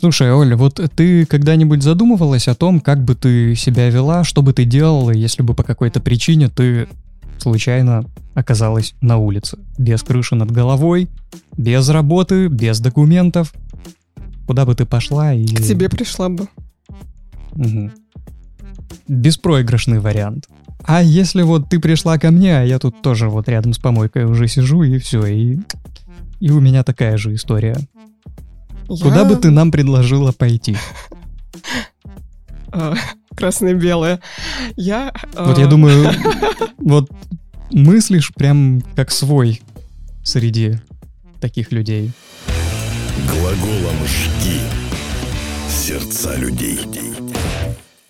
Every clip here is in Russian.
Слушай, Оля, вот ты когда-нибудь задумывалась о том, как бы ты себя вела, что бы ты делала, если бы по какой-то причине ты случайно оказалась на улице? Без крыши над головой, без работы, без документов. Куда бы ты пошла и... К тебе пришла бы. Угу. Беспроигрышный вариант. А если вот ты пришла ко мне, а я тут тоже вот рядом с помойкой уже сижу, и все, и, и у меня такая же история. Я... Куда бы ты нам предложила пойти? А, красное-белое. Я... Вот я а, думаю, вот мыслишь прям как свой среди таких людей. Глаголом «жги» сердца людей.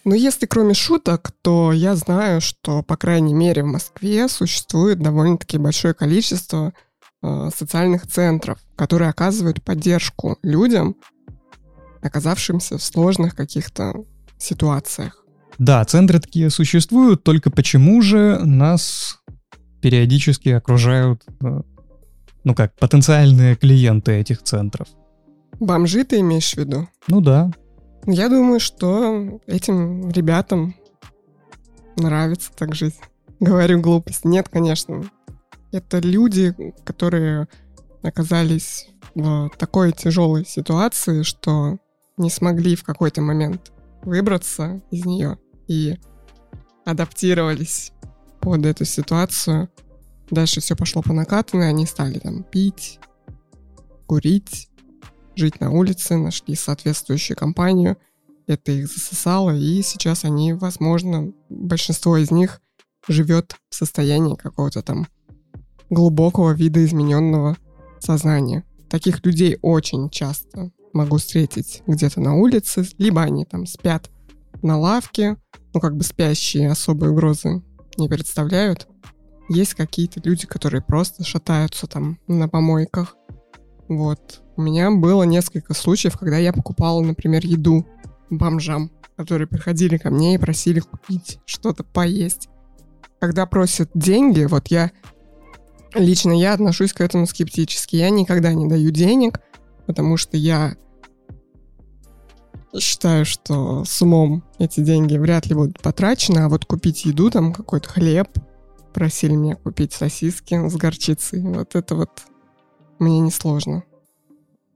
Ну, если кроме шуток, то я знаю, что, по крайней мере, в Москве существует довольно-таки большое количество социальных центров, которые оказывают поддержку людям, оказавшимся в сложных каких-то ситуациях. Да, центры такие существуют, только почему же нас периодически окружают, э, ну как, потенциальные клиенты этих центров? Бомжи ты имеешь в виду? Ну да. Я думаю, что этим ребятам нравится так жить. Говорю глупость. Нет, конечно. Это люди, которые оказались в такой тяжелой ситуации, что не смогли в какой-то момент выбраться из нее и адаптировались под эту ситуацию. Дальше все пошло по накатанной, они стали там пить, курить, жить на улице, нашли соответствующую компанию, это их засосало, и сейчас они, возможно, большинство из них живет в состоянии какого-то там глубокого видоизмененного сознания. Таких людей очень часто могу встретить где-то на улице, либо они там спят на лавке, ну как бы спящие особой угрозы не представляют. Есть какие-то люди, которые просто шатаются там на помойках. Вот. У меня было несколько случаев, когда я покупала, например, еду бомжам, которые приходили ко мне и просили купить что-то поесть. Когда просят деньги, вот я лично я отношусь к этому скептически. Я никогда не даю денег, потому что я считаю, что с умом эти деньги вряд ли будут потрачены, а вот купить еду, там какой-то хлеб, просили меня купить сосиски с горчицей, вот это вот мне несложно.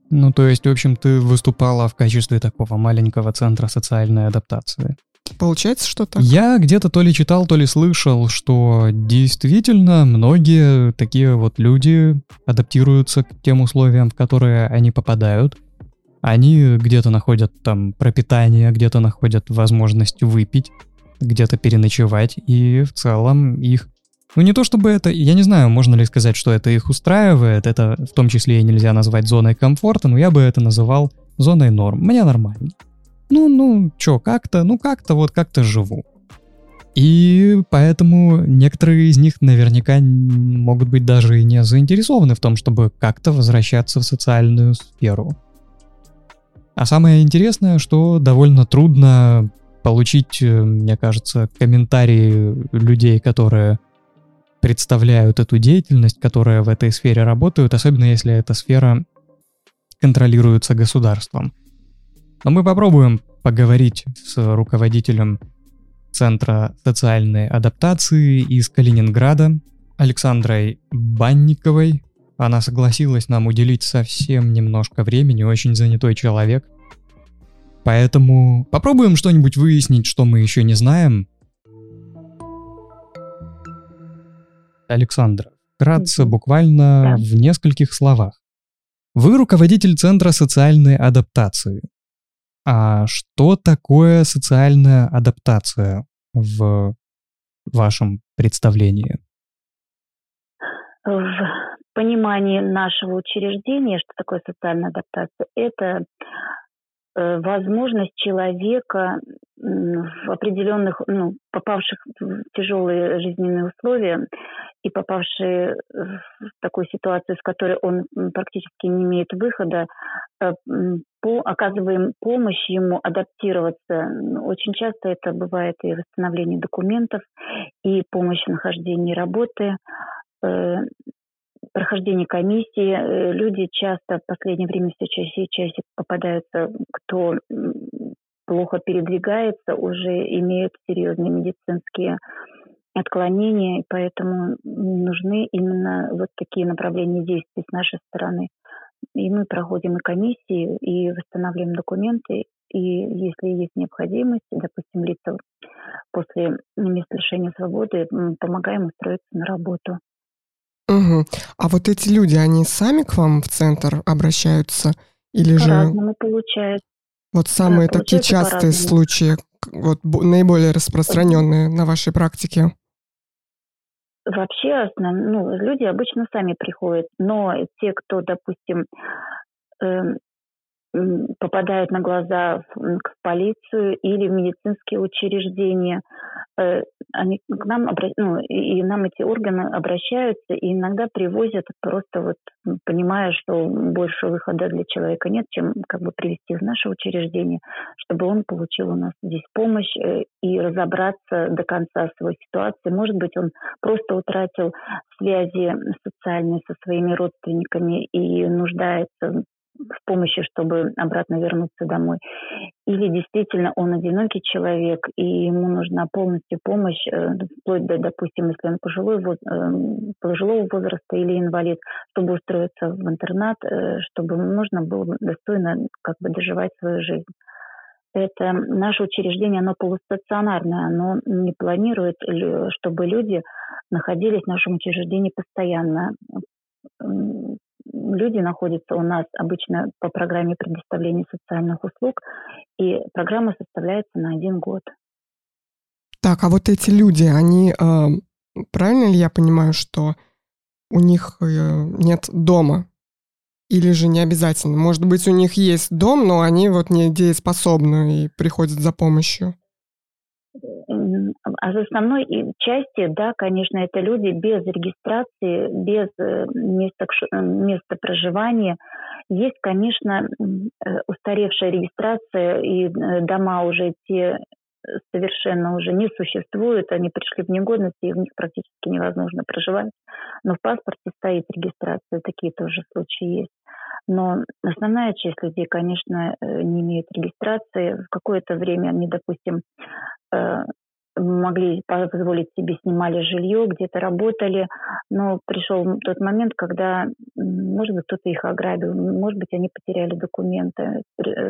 Ну, то есть, в общем, ты выступала в качестве такого маленького центра социальной адаптации. Получается, что так? Я где-то то ли читал, то ли слышал, что действительно многие такие вот люди адаптируются к тем условиям, в которые они попадают. Они где-то находят там пропитание, где-то находят возможность выпить, где-то переночевать, и в целом их ну не то чтобы это, я не знаю, можно ли сказать, что это их устраивает, это в том числе и нельзя назвать зоной комфорта, но я бы это называл зоной норм. Мне нормально. Ну, ну, чё, как-то, ну как-то вот как-то живу. И поэтому некоторые из них наверняка могут быть даже и не заинтересованы в том, чтобы как-то возвращаться в социальную сферу. А самое интересное, что довольно трудно получить, э, мне кажется, комментарии людей, которые представляют эту деятельность, которая в этой сфере работает, особенно если эта сфера контролируется государством. Но мы попробуем поговорить с руководителем Центра социальной адаптации из Калининграда, Александрой Банниковой. Она согласилась нам уделить совсем немножко времени, очень занятой человек. Поэтому попробуем что-нибудь выяснить, что мы еще не знаем, Александра, вкратце, буквально в нескольких словах. Вы руководитель Центра социальной адаптации. А что такое социальная адаптация в вашем представлении? В понимании нашего учреждения, что такое социальная адаптация, это Э, возможность человека в определенных, ну, попавших в тяжелые жизненные условия и попавшие в такую ситуацию, с которой он практически не имеет выхода, э, по, оказываем помощь ему адаптироваться. Очень часто это бывает и восстановление документов, и помощь в нахождении работы, э, прохождения комиссии. Э, люди часто в последнее время все чаще и чаще попадаются, кто плохо передвигается, уже имеют серьезные медицинские отклонения, поэтому нужны именно вот такие направления действий с нашей стороны. И мы проходим и комиссии, и восстанавливаем документы, и если есть необходимость, допустим, лица после места лишения свободы, помогаем устроиться на работу. Угу. А вот эти люди, они сами к вам в центр обращаются или же... По-разному получается. Вот самые да, такие частые случаи, вот наиболее распространенные на вашей практике? Вообще, ну, люди обычно сами приходят, но те, кто, допустим, э, попадают на глаза в, в полицию или в медицинские учреждения. Э, они к нам ну, и, и нам эти органы обращаются и иногда привозят просто вот понимая, что больше выхода для человека нет, чем как бы привести в наше учреждение, чтобы он получил у нас здесь помощь э, и разобраться до конца своей ситуации. Может быть, он просто утратил связи социальные со своими родственниками и нуждается в помощи, чтобы обратно вернуться домой. Или действительно он одинокий человек, и ему нужна полностью помощь, э, вплоть до, допустим, если он пожилой, э, пожилого возраста или инвалид, чтобы устроиться в интернат, э, чтобы можно было достойно как бы доживать свою жизнь. Это наше учреждение, оно полустационарное, оно не планирует, чтобы люди находились в нашем учреждении постоянно люди находятся у нас обычно по программе предоставления социальных услуг, и программа составляется на один год. Так, а вот эти люди, они, э, правильно ли я понимаю, что у них э, нет дома? Или же не обязательно? Может быть, у них есть дом, но они вот не дееспособны и приходят за помощью? А в основной части, да, конечно, это люди без регистрации, без э, места, э, места проживания. Есть, конечно, э, устаревшая регистрация, и дома уже те совершенно уже не существуют, они пришли в негодность, и в них практически невозможно проживать. Но в паспорте стоит регистрация, такие тоже случаи есть. Но основная часть людей, конечно, не имеет регистрации. В какое-то время они, допустим, могли позволить себе, снимали жилье, где-то работали, но пришел тот момент, когда, может быть, кто-то их ограбил, может быть, они потеряли документы,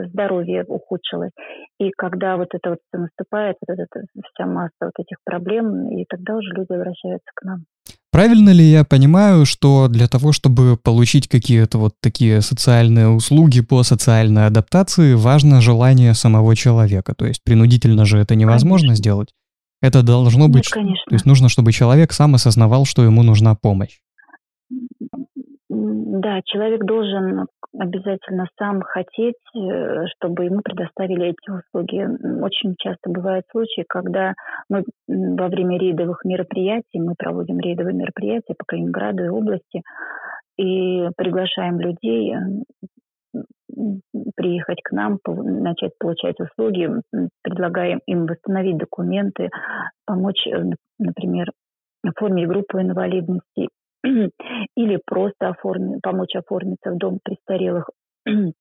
здоровье ухудшилось. И когда вот это вот все наступает, вот эта вся масса вот этих проблем, и тогда уже люди обращаются к нам. Правильно ли я понимаю, что для того, чтобы получить какие-то вот такие социальные услуги по социальной адаптации, важно желание самого человека? То есть принудительно же это невозможно Конечно. сделать? Это должно быть... Нет, конечно. То есть нужно, чтобы человек сам осознавал, что ему нужна помощь. Да, человек должен обязательно сам хотеть, э, чтобы ему предоставили эти услуги. Очень часто бывают случаи, когда мы во время рейдовых мероприятий, мы проводим рейдовые мероприятия по Калининграду и области, и приглашаем людей приехать к нам, начать получать услуги, предлагаем им восстановить документы, помочь, э, например, оформить группу инвалидности или просто оформить, помочь оформиться в дом престарелых.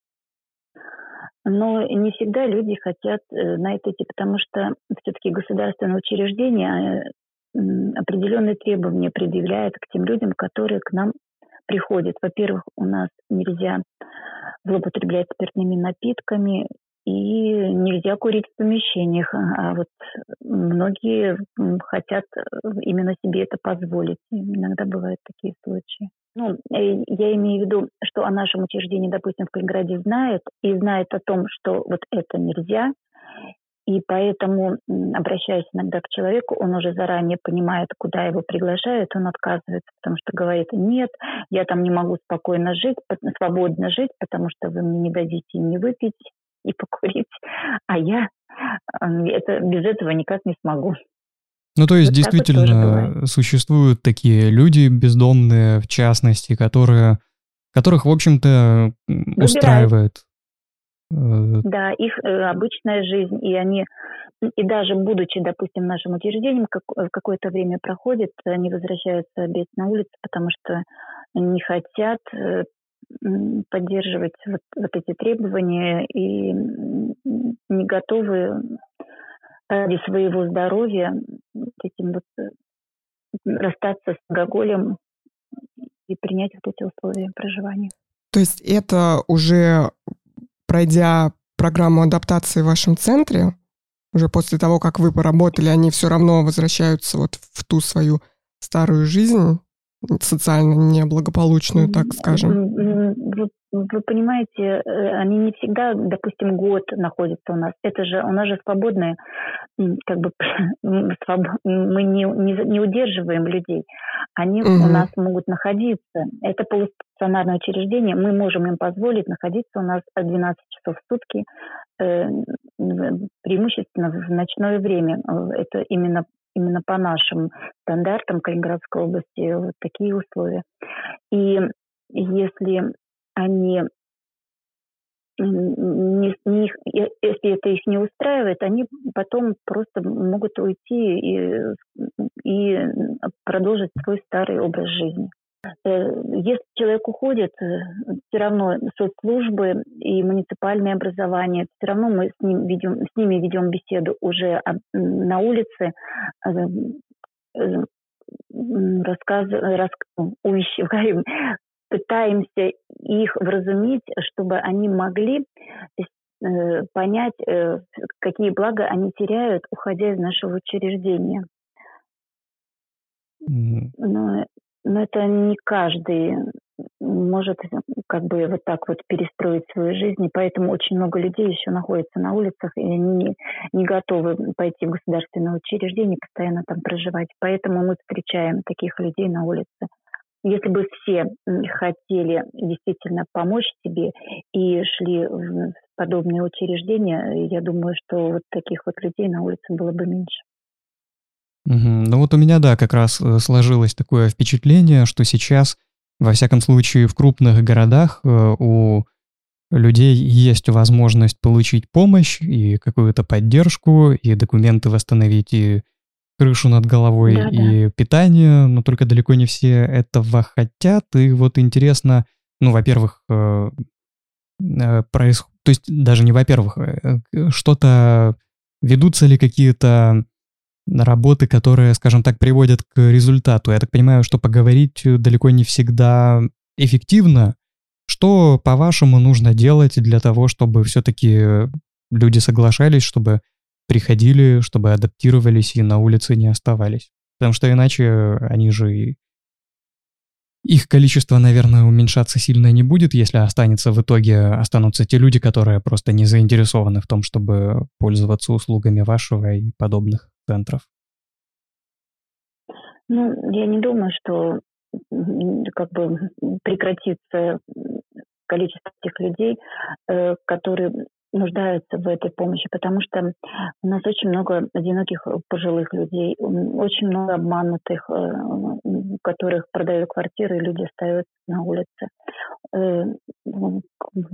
Но не всегда люди хотят э, на это идти, потому что все-таки государственные учреждения э, определенные требования предъявляют к тем людям, которые к нам приходят. Во-первых, у нас нельзя злоупотреблять спиртными напитками и нельзя курить в помещениях. А вот многие хотят именно себе это позволить. Иногда бывают такие случаи. Ну, э, я имею в виду, что о нашем учреждении, допустим, в Калининграде знают, и знают о том, что вот это нельзя, и поэтому, обращаясь иногда к человеку, он уже заранее понимает, куда его приглашают, он отказывается, потому что говорит, нет, я там не могу спокойно жить, свободно жить, потому что вы мне не дадите ни выпить, и покурить, а я это, без этого никак не смогу. Ну, то есть, вот действительно, существуют такие люди бездомные, в частности, которые, которых, в общем-то, устраивает Да, их обычная жизнь, и они, и даже будучи, допустим, нашим учреждением, как, какое-то время проходит, они возвращаются обедать на улицу, потому что не хотят поддерживать вот, вот эти требования и не готовы ради своего здоровья этим вот э, расстаться с алкоголем и принять вот эти условия проживания. То есть это уже пройдя программу адаптации в вашем центре, уже после того, как вы поработали, они все равно возвращаются вот в ту свою старую жизнь, социально неблагополучную, так скажем? Вы, вы понимаете, э, они не всегда, допустим, год находятся у нас. Это же у нас же свободные, как бы мы не, не, не удерживаем людей. Они угу. у нас могут находиться. Это полустационарное учреждение. Мы можем им позволить находиться у нас 12 часов в сутки, э, преимущественно в ночное время. Это именно именно по нашим стандартам Калининградской области вот такие условия. И если они не, не, если это их не устраивает, они потом просто могут уйти и, и продолжить свой старый образ жизни. Э, если человек уходит, э, все равно соцслужбы и муниципальное образование, все равно мы с, ним ведем, с ними ведем беседу уже на улице, э, рассказываем, рас, увещеваем, пытаемся их вразумить, чтобы они могли понять, какие блага они теряют, уходя из нашего учреждения. Но но это не каждый может как бы вот так вот перестроить свою жизнь, и поэтому очень много людей еще находятся на улицах, и они не готовы пойти в государственное учреждение, постоянно там проживать. Поэтому мы встречаем таких людей на улице. Если бы все хотели действительно помочь себе и шли в подобные учреждения, я думаю, что вот таких вот людей на улице было бы меньше. Угу. Ну вот у меня, да, как раз э, сложилось такое впечатление, что сейчас, во всяком случае, в крупных городах э, у людей есть возможность получить помощь и какую-то поддержку, и документы восстановить, и крышу над головой, да, и да. питание, но только далеко не все этого хотят. И вот интересно, ну, во-первых, э, происходит, то есть даже не во-первых, что-то ведутся ли какие-то работы, которые, скажем так, приводят к результату. Я так понимаю, что поговорить далеко не всегда эффективно. Что, по-вашему, нужно делать для того, чтобы все-таки люди соглашались, чтобы приходили, чтобы адаптировались и на улице не оставались? Потому что иначе они же их количество, наверное, уменьшаться сильно не будет, если останется в итоге, останутся те люди, которые просто не заинтересованы в том, чтобы пользоваться услугами вашего и подобных центров? Ну, я не думаю, что как бы прекратится количество тех людей, э, которые нуждаются в этой помощи, потому что у нас очень много одиноких пожилых людей, очень много обманутых, э, которых продают квартиры, люди остаются на улице. Э,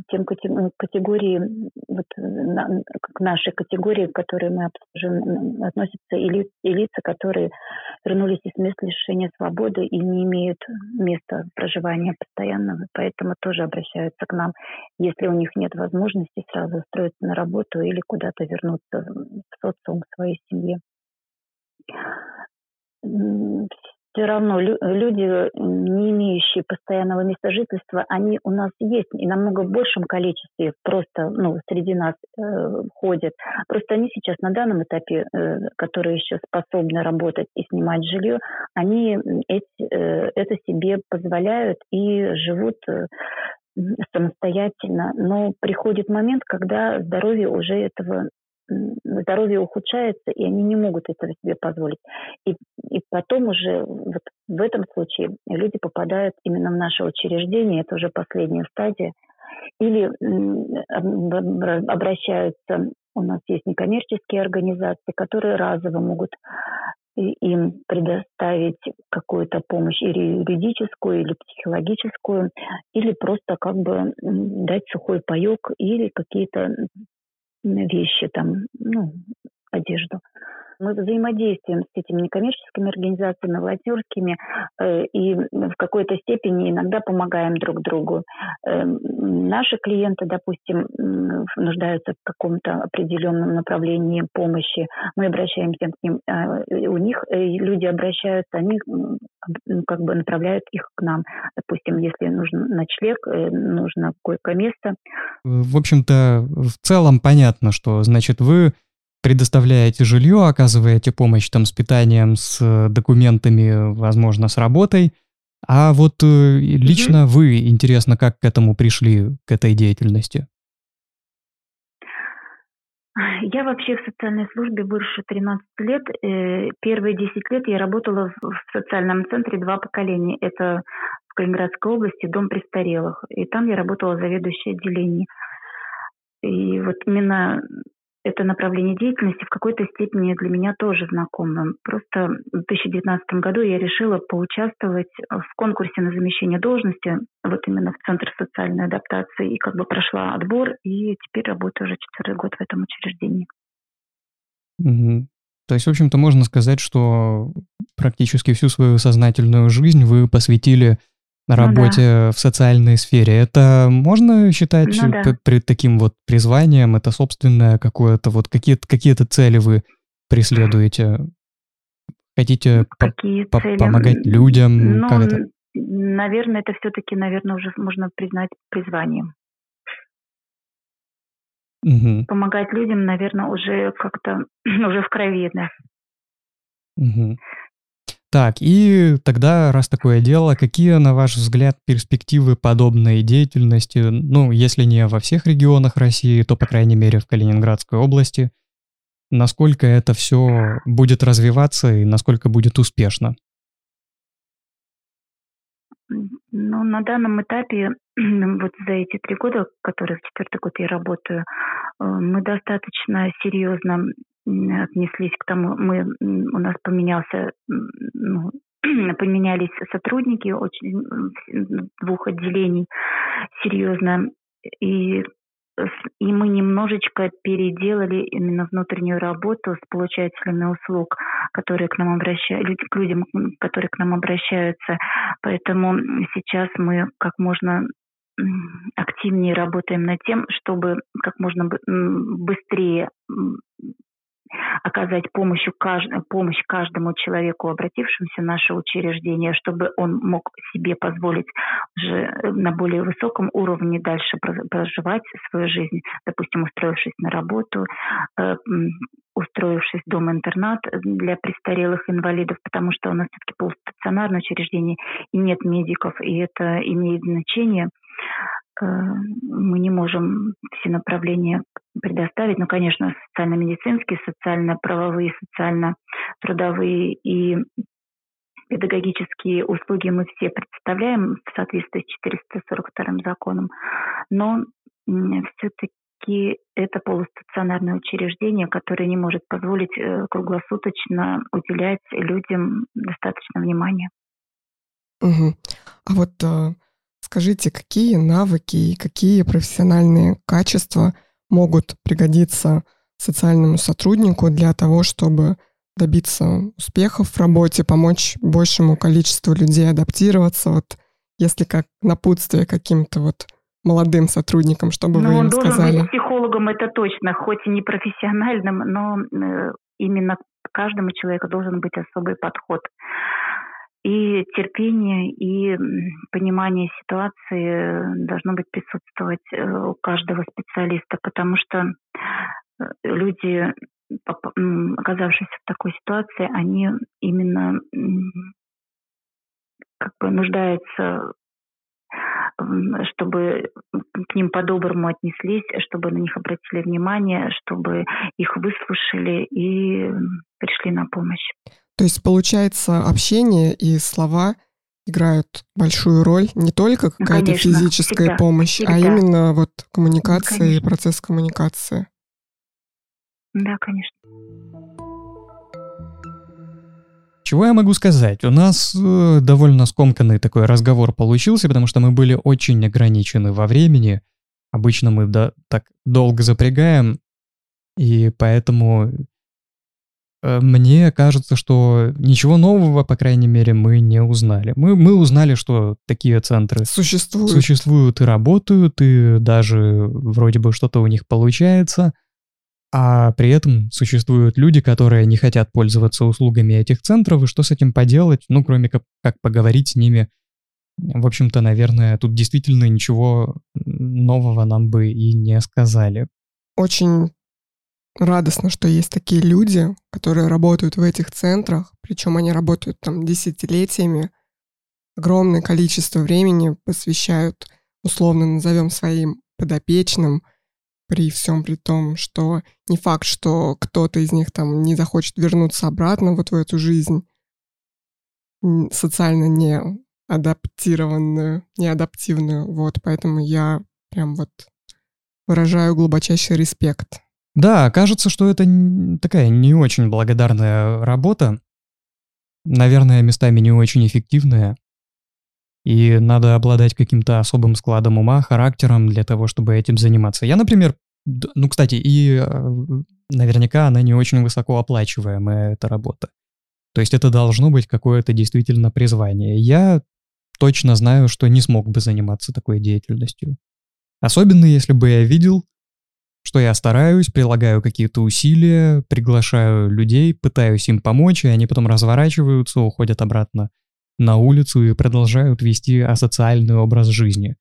тем категории, вот, к нашей категории, которые мы обслуживаем, относятся и, ли, и лица, которые вернулись из мест лишения свободы и не имеют места проживания постоянного, поэтому тоже обращаются к нам, если у них нет возможности сразу устроиться на работу или куда-то вернуться в социум, в своей семье все равно люди, не имеющие постоянного места жительства, они у нас есть и намного большем количестве просто ну, среди нас э, ходят. Просто они сейчас на данном этапе, э, которые еще способны работать и снимать жилье, они эти, э, это себе позволяют и живут э, самостоятельно. Но приходит момент, когда здоровье уже этого здоровье ухудшается, и они не могут этого себе позволить. И, и потом уже вот в этом случае люди попадают именно в наше учреждение, это уже последняя стадия, или обращаются, у нас есть некоммерческие организации, которые разово могут им предоставить какую-то помощь или юридическую, или психологическую, или просто как бы дать сухой паек или какие-то вещи там, ну, одежду. Мы взаимодействуем с этими некоммерческими организациями, волонтерскими, э, и в какой-то степени иногда помогаем друг другу. Э, наши клиенты, допустим, нуждаются в каком-то определенном направлении помощи. Мы обращаемся к ним. А у них э, люди обращаются, они как бы направляют их к нам. Допустим, если нужен ночлег, э, нужно койко-место. В общем-то, в целом понятно, что, значит, вы предоставляете жилье, оказываете помощь там с питанием, с э, документами, возможно, с работой. А вот э, лично вы, интересно, как к этому пришли, к этой деятельности? Я вообще в социальной службе больше 13 лет. Э, первые 10 лет я работала в социальном центре «Два поколения». Это в Калининградской области, дом престарелых. И там я работала заведующей отделением. И вот именно это направление деятельности в какой-то степени для меня тоже знакомо. Просто в 2019 году я решила поучаствовать в конкурсе на замещение должности, вот именно в Центр социальной адаптации, и как бы прошла отбор, и теперь работаю уже четвертый год в этом учреждении. Угу. То есть, в общем-то, можно сказать, что практически всю свою сознательную жизнь вы посвятили на работе ну, да. в социальной сфере. Это можно считать ну, да. при, таким вот призванием? Это собственное какое-то вот какие-то какие-то цели вы преследуете? Хотите Какие по цели? помогать людям? Ну, как это? Наверное, это все-таки, наверное, уже можно признать призванием. Угу. Помогать людям, наверное, уже как-то уже в крови, да. Угу. Так, и тогда, раз такое дело, какие, на ваш взгляд, перспективы подобной деятельности, ну, если не во всех регионах России, то, по крайней мере, в Калининградской области? Насколько это все будет развиваться и насколько будет успешно? Ну, на данном этапе, вот за эти три года, которые в четвертый год я работаю, э, мы достаточно серьезно отнеслись к тому, мы, у нас поменялся, ну, поменялись сотрудники очень двух отделений серьезно, и и мы немножечко переделали именно внутреннюю работу с получателями услуг, которые к нам обращаются, к людям, которые к нам обращаются. Поэтому сейчас мы как можно активнее работаем над тем, чтобы как можно быстрее оказать помощь, помощь каждому человеку, обратившемуся в наше учреждение, чтобы он мог себе позволить уже на более высоком уровне дальше проживать свою жизнь, допустим, устроившись на работу, э, устроившись дом-интернат для престарелых инвалидов, потому что у нас все-таки полустационарное учреждение и нет медиков, и это имеет значение. э, мы не можем все направления предоставить. Ну, конечно, социально-медицинские, социально-правовые, социально-трудовые и педагогические услуги мы все представляем в соответствии с 442 законом, но все-таки это полустационарное учреждение, которое не может позволить э, круглосуточно уделять людям достаточно внимания. Угу. А вот э, скажите, какие навыки и какие профессиональные качества – могут пригодиться социальному сотруднику для того, чтобы добиться успехов в работе, помочь большему количеству людей адаптироваться, вот если как напутствие каким-то вот молодым сотрудникам, чтобы ну, вы им сказали? Он должен быть психологом, это точно, хоть и не профессиональным, но э, именно каждому человеку должен быть особый подход и терпение, и понимание ситуации должно быть присутствовать э, у каждого специалиста, потому что э, люди, оказавшиеся в такой ситуации, они именно как бы нуждаются чтобы к ним по-доброму отнеслись, чтобы на них обратили внимание, чтобы их выслушали и пришли на помощь. То есть, получается, общение и слова играют большую роль не только ну, какая-то конечно, физическая всегда, помощь, а всегда. а именно вот коммуникация ну, и процесс коммуникации. Да, конечно. Чего я могу сказать? У нас э, довольно скомканный такой разговор получился, потому что мы были очень ограничены во времени. Обычно мы да, так долго запрягаем, и поэтому мне кажется, что ничего нового, по крайней мере, мы не узнали. Мы, мы узнали, что такие центры Существует. существуют и работают, и даже вроде бы что-то у них получается – а при этом существуют люди, которые не хотят пользоваться услугами этих центров, и что с этим поделать, ну, кроме как, как поговорить с ними. В общем-то, наверное, тут действительно ничего нового нам бы и не сказали. Очень радостно, что есть такие люди, которые работают в этих центрах, причем они работают там десятилетиями, огромное количество времени посвящают, условно назовем своим подопечным – при всем при том, что не факт, что кто-то из них там не захочет вернуться обратно вот в эту жизнь социально не адаптированную, не адаптивную. Вот, поэтому я прям вот выражаю глубочайший респект. Да, кажется, что это такая не очень благодарная работа. Наверное, местами не очень эффективная. И надо обладать каким-то особым складом ума, характером для того, чтобы этим заниматься. Я, например, ну, кстати, и э, наверняка она не очень высокооплачиваемая, эта работа. То есть это должно быть какое-то действительно призвание. Я точно знаю, что не смог бы заниматься такой деятельностью. Особенно если бы я видел, что я стараюсь, прилагаю какие-то усилия, приглашаю людей, пытаюсь им помочь, и они потом разворачиваются, уходят обратно на улицу и продолжают вести асоциальный образ жизни.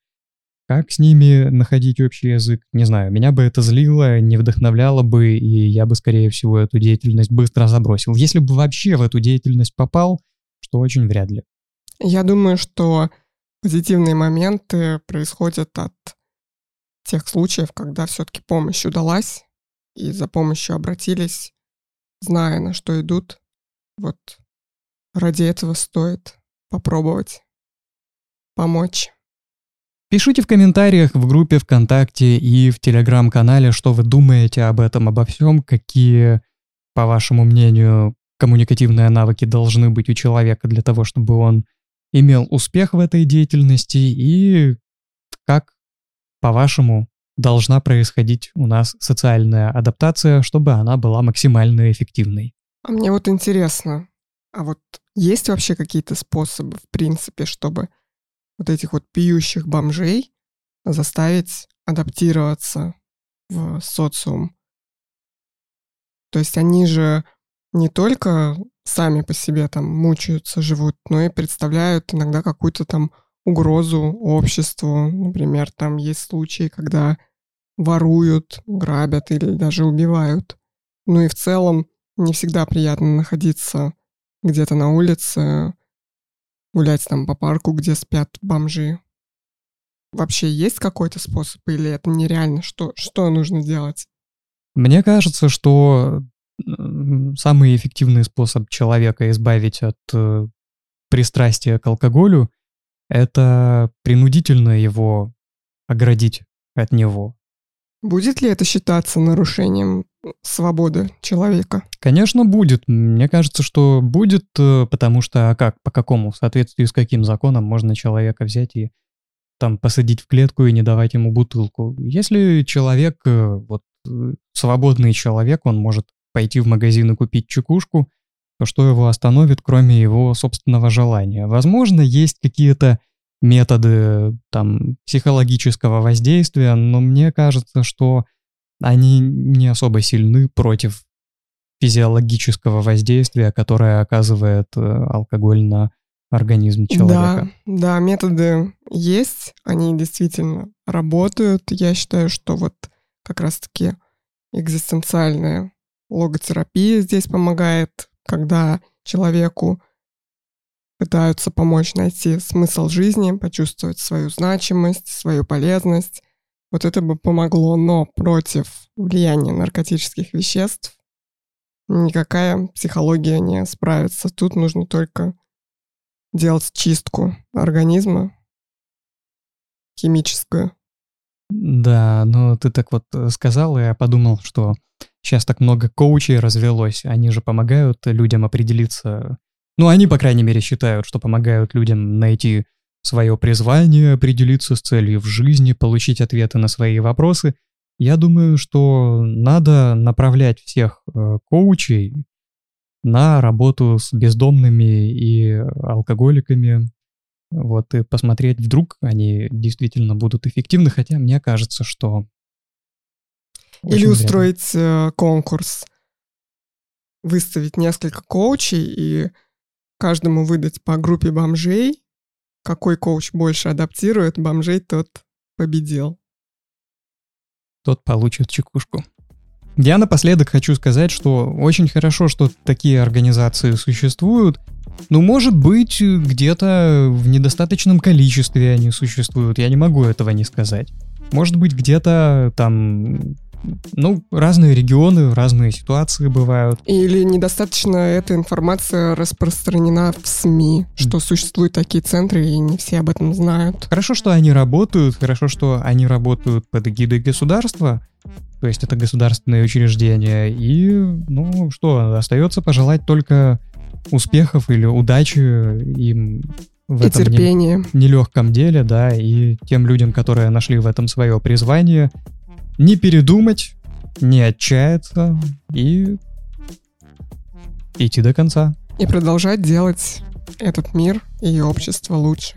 Как с ними находить общий язык, не знаю. Меня бы это злило, не вдохновляло бы, и я бы, скорее всего, эту деятельность быстро забросил. Если бы вообще в эту деятельность попал, что очень вряд ли. Я думаю, что позитивные моменты происходят от тех случаев, когда все-таки помощь удалась, и за помощью обратились, зная, на что идут. Вот ради этого стоит попробовать помочь. Пишите в комментариях в группе ВКонтакте и в Телеграм-канале, что вы думаете об этом, обо всем, какие, по вашему мнению, коммуникативные навыки должны быть у человека для того, чтобы он имел успех в этой деятельности и как, по-вашему, должна происходить у нас социальная адаптация, чтобы она была максимально эффективной. А мне вот интересно, а вот есть вообще какие-то способы, в принципе, чтобы вот этих вот пьющих бомжей заставить адаптироваться в социум? То есть они же не только сами по себе там мучаются, живут, но и представляют иногда какую-то там угрозу обществу. Например, там есть случаи, когда воруют, грабят или даже убивают. Ну и в целом не всегда приятно находиться где-то на улице, гулять там по парку, где спят бомжи. Вообще есть какой-то способ или это нереально? Что, что нужно делать? Мне кажется, что самый эффективный способ человека избавить от э, пристрастия к алкоголю — это принудительно его оградить от него. Будет ли это считаться нарушением свободы человека? Конечно, будет. Мне кажется, что будет, э, потому что а как, по какому, в соответствии с каким законом можно человека взять и там посадить в клетку и не давать ему бутылку. Если человек, э, вот э, свободный человек, он может пойти в магазин и купить чекушку, то что его остановит, кроме его собственного желания? Возможно, есть какие-то методы там психологического воздействия, но мне кажется, что они не особо сильны против физиологического воздействия, которое оказывает э, алкоголь на организм человека. Да, да, методы есть, они действительно работают. Я считаю, что вот как раз-таки экзистенциальная логотерапия здесь помогает, когда человеку пытаются помочь найти смысл жизни, почувствовать свою значимость, свою полезность, вот это бы помогло, но против влияния наркотических веществ никакая психология не справится. Тут нужно только делать чистку организма химическую. Да, ну ты так вот э, сказал, и я подумал, что сейчас так много коучей развелось, они же помогают людям определиться. Ну, они, по крайней мере, считают, что помогают людям найти свое призвание, определиться с целью в жизни, получить ответы на свои вопросы. Я думаю, что надо направлять всех э, коучей на работу с бездомными и алкоголиками, вот, и посмотреть, вдруг они действительно будут эффективны, хотя мне кажется, что... Или устроить э, конкурс, выставить несколько коучей и каждому выдать по группе бомжей. Какой коуч больше адаптирует бомжей, тот победил. Тот получит чекушку. Я напоследок хочу сказать, что очень хорошо, что такие организации существуют, но может быть где-то в недостаточном количестве они существуют, я не могу этого не сказать. Может быть где-то там ну, разные регионы, разные ситуации бывают. Или недостаточно эта информация распространена в СМИ, что существуют такие центры, и не все об этом знают. Хорошо, что они работают, хорошо, что они работают под эгидой государства, то есть это государственные учреждения, и, ну, что, остается пожелать только успехов или удачи им в и этом терпения. нелегком деле, да, и тем людям, которые нашли в этом свое призвание, не передумать, не отчаяться и идти до конца. И продолжать делать этот мир и общество лучше.